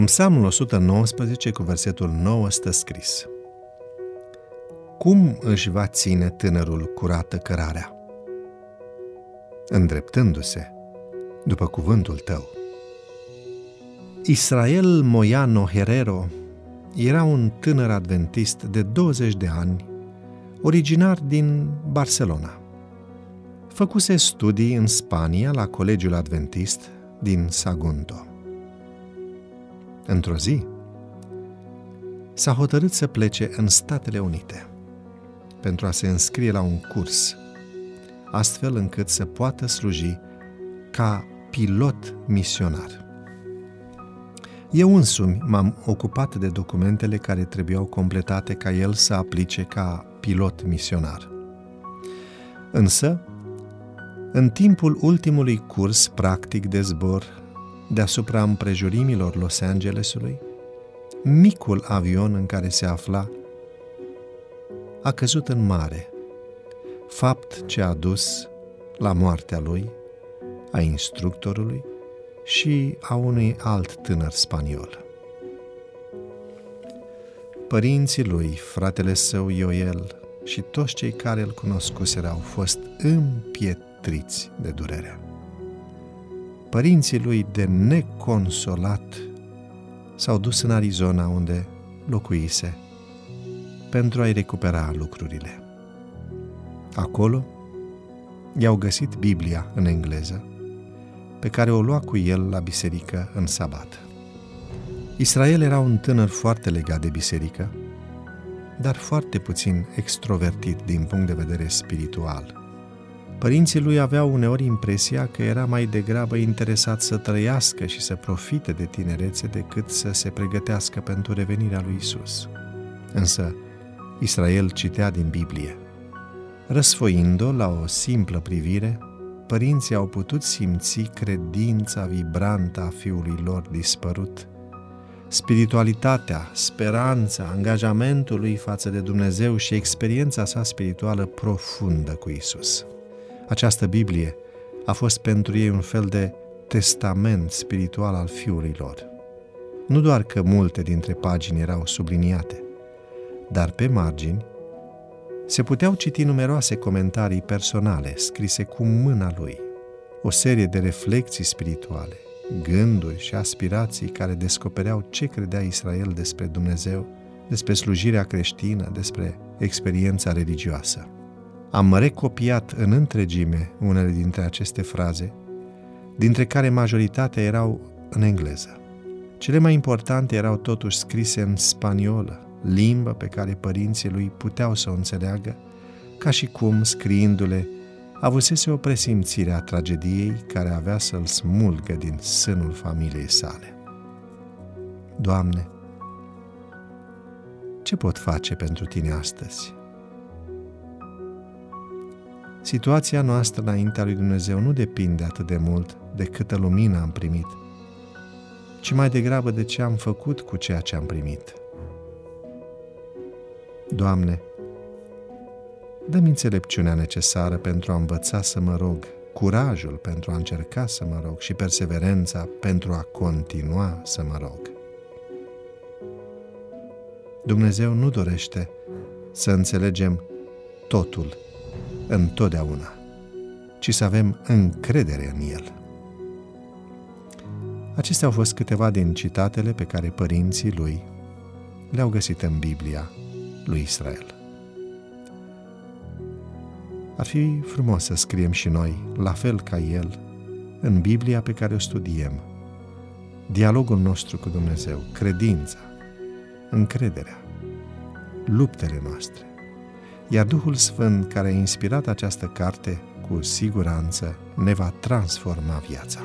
În Psalmul 119, cu versetul 9, stă scris Cum își va ține tânărul curată cărarea? Îndreptându-se după cuvântul tău. Israel Moiano Herrero era un tânăr adventist de 20 de ani, originar din Barcelona. Făcuse studii în Spania la Colegiul Adventist din Sagunto. Într-o zi, s-a hotărât să plece în Statele Unite pentru a se înscrie la un curs, astfel încât să poată sluji ca pilot misionar. Eu însumi m-am ocupat de documentele care trebuiau completate ca el să aplice ca pilot misionar. Însă, în timpul ultimului curs practic de zbor deasupra împrejurimilor Los Angelesului, micul avion în care se afla a căzut în mare, fapt ce a dus la moartea lui, a instructorului și a unui alt tânăr spaniol. Părinții lui, fratele său Ioel și toți cei care îl cunoscuseră au fost împietriți de durere. Părinții lui de neconsolat s-au dus în Arizona unde locuise pentru a-i recupera lucrurile. Acolo i-au găsit Biblia în engleză pe care o lua cu el la biserică în sabat. Israel era un tânăr foarte legat de biserică, dar foarte puțin extrovertit din punct de vedere spiritual. Părinții lui aveau uneori impresia că era mai degrabă interesat să trăiască și să profite de tinerețe decât să se pregătească pentru revenirea lui Isus. Însă, Israel citea din Biblie. Răsfoind-o la o simplă privire, părinții au putut simți credința vibrantă a fiului lor dispărut, spiritualitatea, speranța, angajamentul lui față de Dumnezeu și experiența sa spirituală profundă cu Isus. Această Biblie a fost pentru ei un fel de testament spiritual al fiului lor. Nu doar că multe dintre pagini erau subliniate, dar pe margini se puteau citi numeroase comentarii personale scrise cu mâna lui, o serie de reflexii spirituale, gânduri și aspirații care descopereau ce credea Israel despre Dumnezeu, despre slujirea creștină, despre experiența religioasă. Am recopiat în întregime unele dintre aceste fraze, dintre care majoritatea erau în engleză. Cele mai importante erau totuși scrise în spaniolă, limbă pe care părinții lui puteau să o înțeleagă, ca și cum, scriindu-le, avusese o presimțire a tragediei care avea să-l smulgă din sânul familiei sale. Doamne, ce pot face pentru Tine astăzi? Situația noastră înaintea lui Dumnezeu nu depinde atât de mult de câtă lumină am primit, ci mai degrabă de ce am făcut cu ceea ce am primit. Doamne, dă-mi înțelepciunea necesară pentru a învăța să mă rog, curajul pentru a încerca să mă rog și perseverența pentru a continua să mă rog. Dumnezeu nu dorește să înțelegem totul întotdeauna, ci să avem încredere în El. Acestea au fost câteva din citatele pe care părinții lui le-au găsit în Biblia lui Israel. Ar fi frumos să scriem și noi, la fel ca el, în Biblia pe care o studiem, dialogul nostru cu Dumnezeu, credința, încrederea, luptele noastre. Iar Duhul Sfânt care a inspirat această carte, cu siguranță ne va transforma viața.